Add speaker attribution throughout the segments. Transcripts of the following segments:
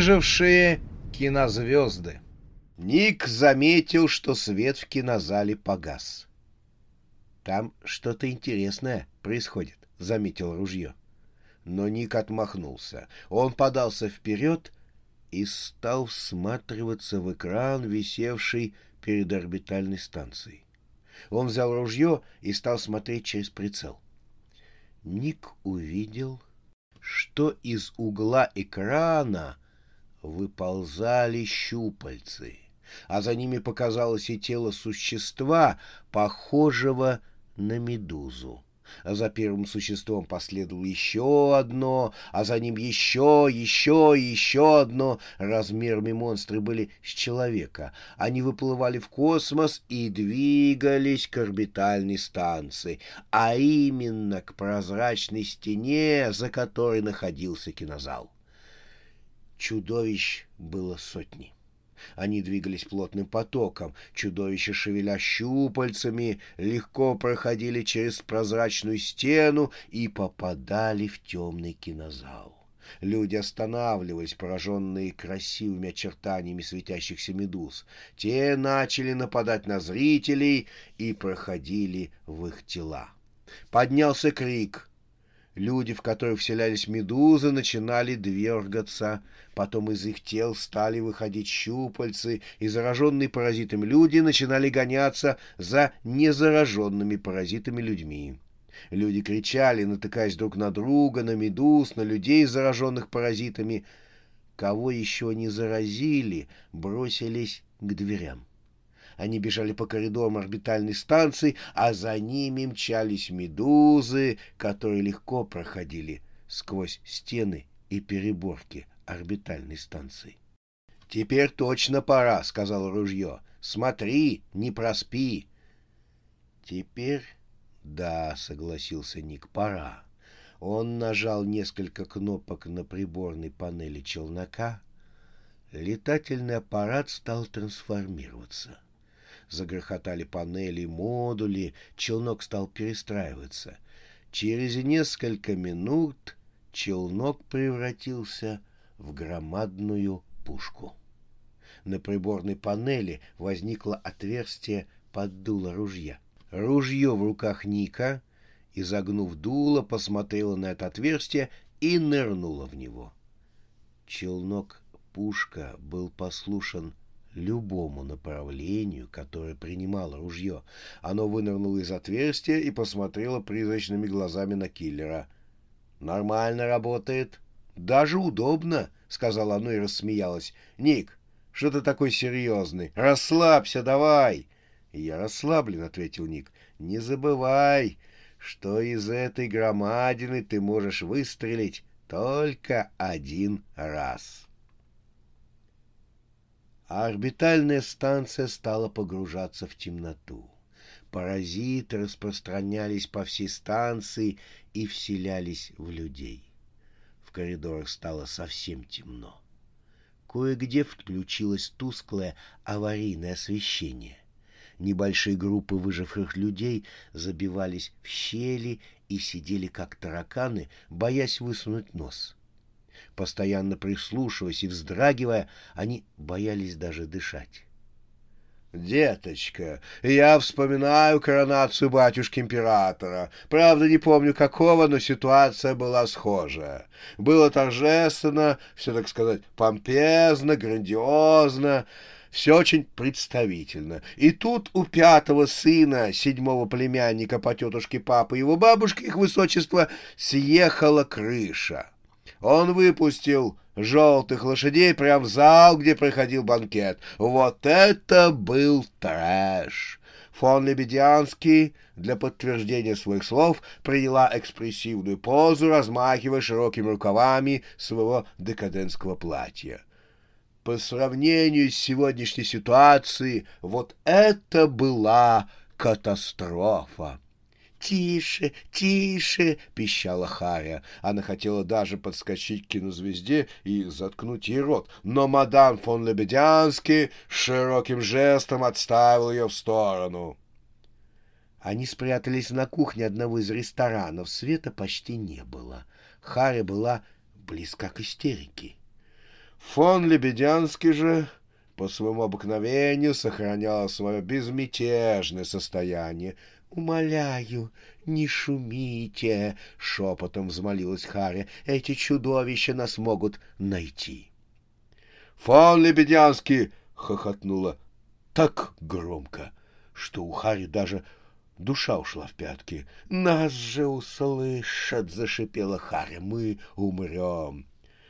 Speaker 1: Выжившие кинозвезды. Ник заметил, что свет в кинозале погас. «Там что-то интересное происходит», — заметил ружье. Но Ник отмахнулся. Он подался вперед и стал всматриваться в экран, висевший перед орбитальной станцией. Он взял ружье и стал смотреть через прицел. Ник увидел, что из угла экрана выползали щупальцы, а за ними показалось и тело существа, похожего на медузу за первым существом последовало еще одно, а за ним еще, еще еще одно. Размерами монстры были с человека. Они выплывали в космос и двигались к орбитальной станции, а именно к прозрачной стене, за которой находился кинозал. Чудовищ было сотни. Они двигались плотным потоком. Чудовища, шевеля щупальцами, легко проходили через прозрачную стену и попадали в темный кинозал. Люди останавливались, пораженные красивыми очертаниями светящихся медуз. Те начали нападать на зрителей и проходили в их тела. Поднялся крик — Люди, в которых вселялись медузы, начинали двергаться. Потом из их тел стали выходить щупальцы, и зараженные паразитами люди начинали гоняться за незараженными паразитами людьми. Люди кричали, натыкаясь друг на друга, на медуз, на людей, зараженных паразитами. Кого еще не заразили, бросились к дверям. Они бежали по коридорам орбитальной станции, а за ними мчались медузы, которые легко проходили сквозь стены и переборки орбитальной станции. «Теперь точно пора», — сказал ружье. «Смотри, не проспи». «Теперь...» «Да», — согласился Ник, — «пора». Он нажал несколько кнопок на приборной панели челнока. Летательный аппарат стал трансформироваться. Загрохотали панели, модули, челнок стал перестраиваться. Через несколько минут челнок превратился в громадную пушку. На приборной панели возникло отверстие под дуло ружья. Ружье в руках Ника, изогнув дуло, посмотрело на это отверстие и нырнуло в него. Челнок-пушка был послушен любому направлению, которое принимало ружье. Оно вынырнуло из отверстия и посмотрело призрачными глазами на киллера. «Нормально работает. Даже удобно», — сказала оно и рассмеялась. «Ник, что ты такой серьезный? Расслабься давай!» «Я расслаблен», — ответил Ник. «Не забывай, что из этой громадины ты можешь выстрелить только один раз» а орбитальная станция стала погружаться в темноту. Паразиты распространялись по всей станции и вселялись в людей. В коридорах стало совсем темно. Кое-где включилось тусклое аварийное освещение. Небольшие группы выживших людей забивались в щели и сидели как тараканы, боясь высунуть нос. Постоянно прислушиваясь и вздрагивая, они боялись даже дышать. «Деточка, я вспоминаю коронацию батюшки-императора. Правда, не помню какого, но ситуация была схожая. Было торжественно, все, так сказать, помпезно, грандиозно, все очень представительно. И тут у пятого сына, седьмого племянника по тетушке папы его бабушки, их высочество, съехала крыша. Он выпустил желтых лошадей прямо в зал, где проходил банкет. Вот это был трэш! Фон Лебедянский для подтверждения своих слов приняла экспрессивную позу, размахивая широкими рукавами своего декадентского платья. По сравнению с сегодняшней ситуацией, вот это была катастрофа. «Тише, тише!» — пищала Харя. Она хотела даже подскочить к кинозвезде и заткнуть ей рот, но мадам фон Лебедянский широким жестом отставил ее в сторону. Они спрятались на кухне одного из ресторанов. Света почти не было. Харя была близка к истерике. Фон Лебедянский же по своему обыкновению сохранял свое безмятежное состояние. «Умоляю, не шумите!» — шепотом взмолилась Харя. «Эти чудовища нас могут найти!» «Фон Лебедянский!» — хохотнула так громко, что у Хари даже душа ушла в пятки. «Нас же услышат!» — зашипела Харя. «Мы умрем!»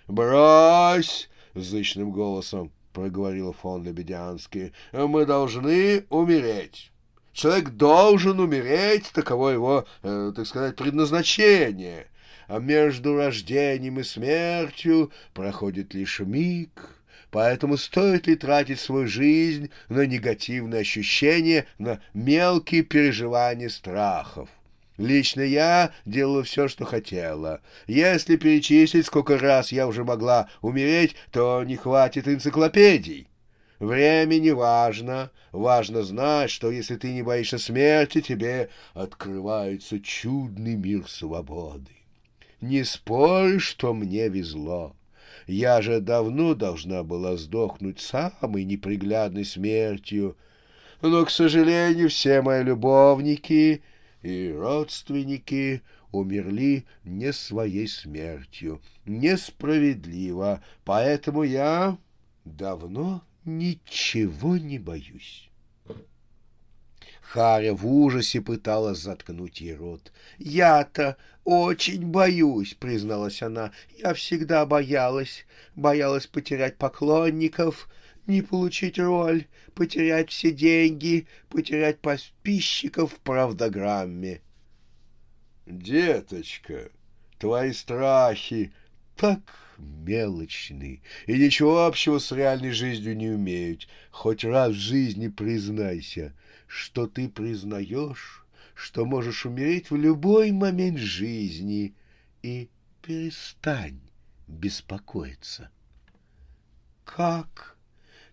Speaker 1: «Брось!» — зычным голосом проговорил фон Лебедянский. «Мы должны умереть!» Человек должен умереть, таково его, э, так сказать, предназначение. А между рождением и смертью проходит лишь миг. Поэтому стоит ли тратить свою жизнь на негативные ощущения, на мелкие переживания страхов? Лично я делала все, что хотела. Если перечислить, сколько раз я уже могла умереть, то не хватит энциклопедий. Время не важно. Важно знать, что если ты не боишься смерти, тебе открывается чудный мир свободы. Не спорь, что мне везло. Я же давно должна была сдохнуть самой неприглядной смертью. Но, к сожалению, все мои любовники и родственники умерли не своей смертью. Несправедливо, поэтому я давно ничего не боюсь. Харя в ужасе пыталась заткнуть ей рот. «Я-то очень боюсь», — призналась она. «Я всегда боялась. Боялась потерять поклонников, не получить роль, потерять все деньги, потерять подписчиков в правдограмме». «Деточка, твои страхи так мелочны и ничего общего с реальной жизнью не умеют. Хоть раз в жизни признайся, что ты признаешь, что можешь умереть в любой момент жизни, и перестань беспокоиться. Как?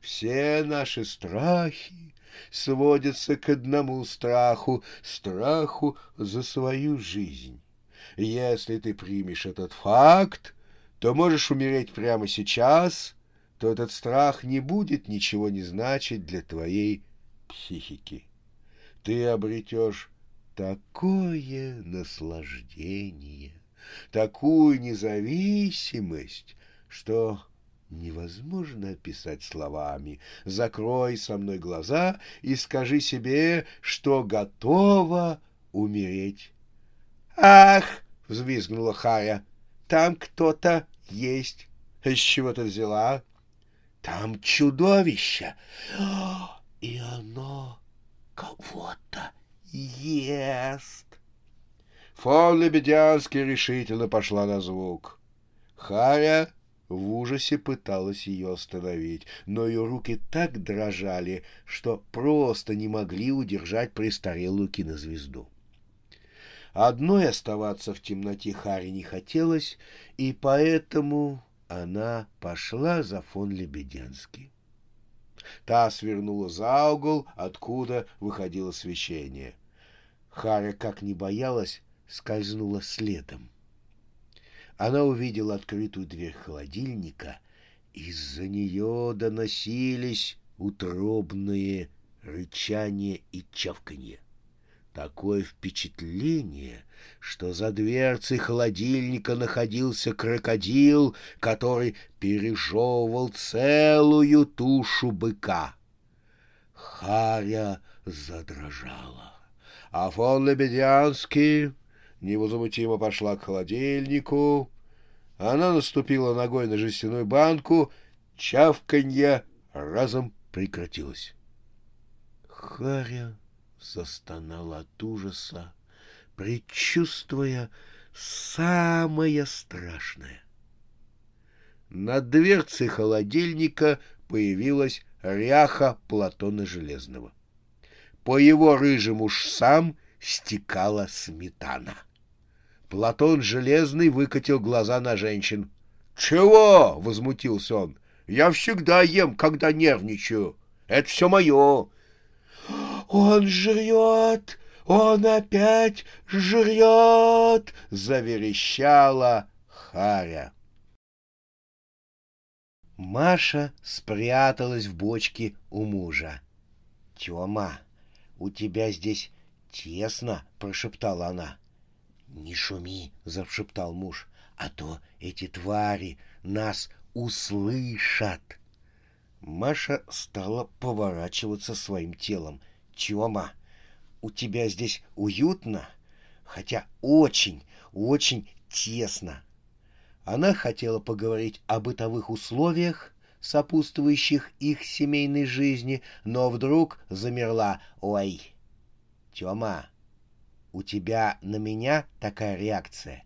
Speaker 1: Все наши страхи сводятся к одному страху — страху за свою жизнь. Если ты примешь этот факт, то можешь умереть прямо сейчас, то этот страх не будет ничего не значить для твоей психики. Ты обретешь такое наслаждение, такую независимость, что невозможно описать словами. Закрой со мной глаза и скажи себе, что готова умереть. «Ах!» — взвизгнула Хая. Там кто-то есть. С чего ты взяла? Там чудовище. И оно кого-то ест. Фон Лебедянский решительно пошла на звук. Харя в ужасе пыталась ее остановить, но ее руки так дрожали, что просто не могли удержать престарелую кинозвезду. Одной оставаться в темноте Харе не хотелось, и поэтому она пошла за фон Лебедянский. Та свернула за угол, откуда выходило свечение. Харя, как ни боялась, скользнула следом. Она увидела открытую дверь холодильника, из-за нее доносились утробные рычания и чавканье. Такое впечатление, что за дверцей холодильника находился крокодил, который пережевывал целую тушу быка. Харя задрожала, а фон Лебедянский невозмутимо пошла к холодильнику. Она наступила ногой на жестяную банку, чавканье разом прекратилось. Харя застонала от ужаса, предчувствуя самое страшное. Над дверцей холодильника появилась ряха Платона Железного. По его рыжим ушам стекала сметана. Платон Железный выкатил глаза на женщин. «Чего?» — возмутился он. «Я всегда ем, когда нервничаю. Это все мое». «Он жрет! Он опять жрет!» — заверещала Харя. Маша спряталась в бочке у мужа. «Тема, у тебя здесь тесно!» — прошептала она. «Не шуми!» — зашептал муж. «А то эти твари нас услышат!» Маша стала поворачиваться своим телом. «Тема, у тебя здесь уютно, хотя очень, очень тесно!» Она хотела поговорить о бытовых условиях, сопутствующих их семейной жизни, но вдруг замерла. «Ой, Тёма, у тебя на меня такая реакция?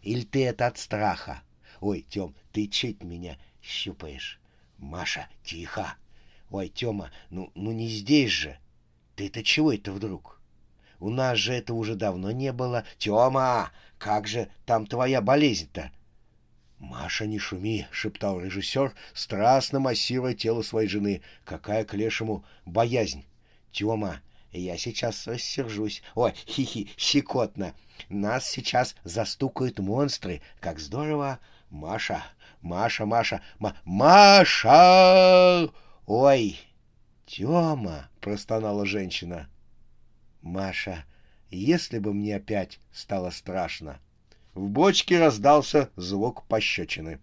Speaker 1: Или ты это от страха? Ой, Тём, ты чуть меня щупаешь? Маша, тихо! Ой, Тёма, ну, ну не здесь же! Ты-то чего это вдруг? У нас же это уже давно не было. Тёма, как же там твоя болезнь-то? «Маша, не шуми!» — шептал режиссер, страстно массируя тело своей жены. «Какая к лешему боязнь!» «Тема, я сейчас рассержусь. Ой, хихи, щекотно! Нас сейчас застукают монстры. Как здорово! Маша, Маша, Маша, Ма Маша! Ой!» «Тема!» — простонала женщина. «Маша, если бы мне опять стало страшно!» В бочке раздался звук пощечины.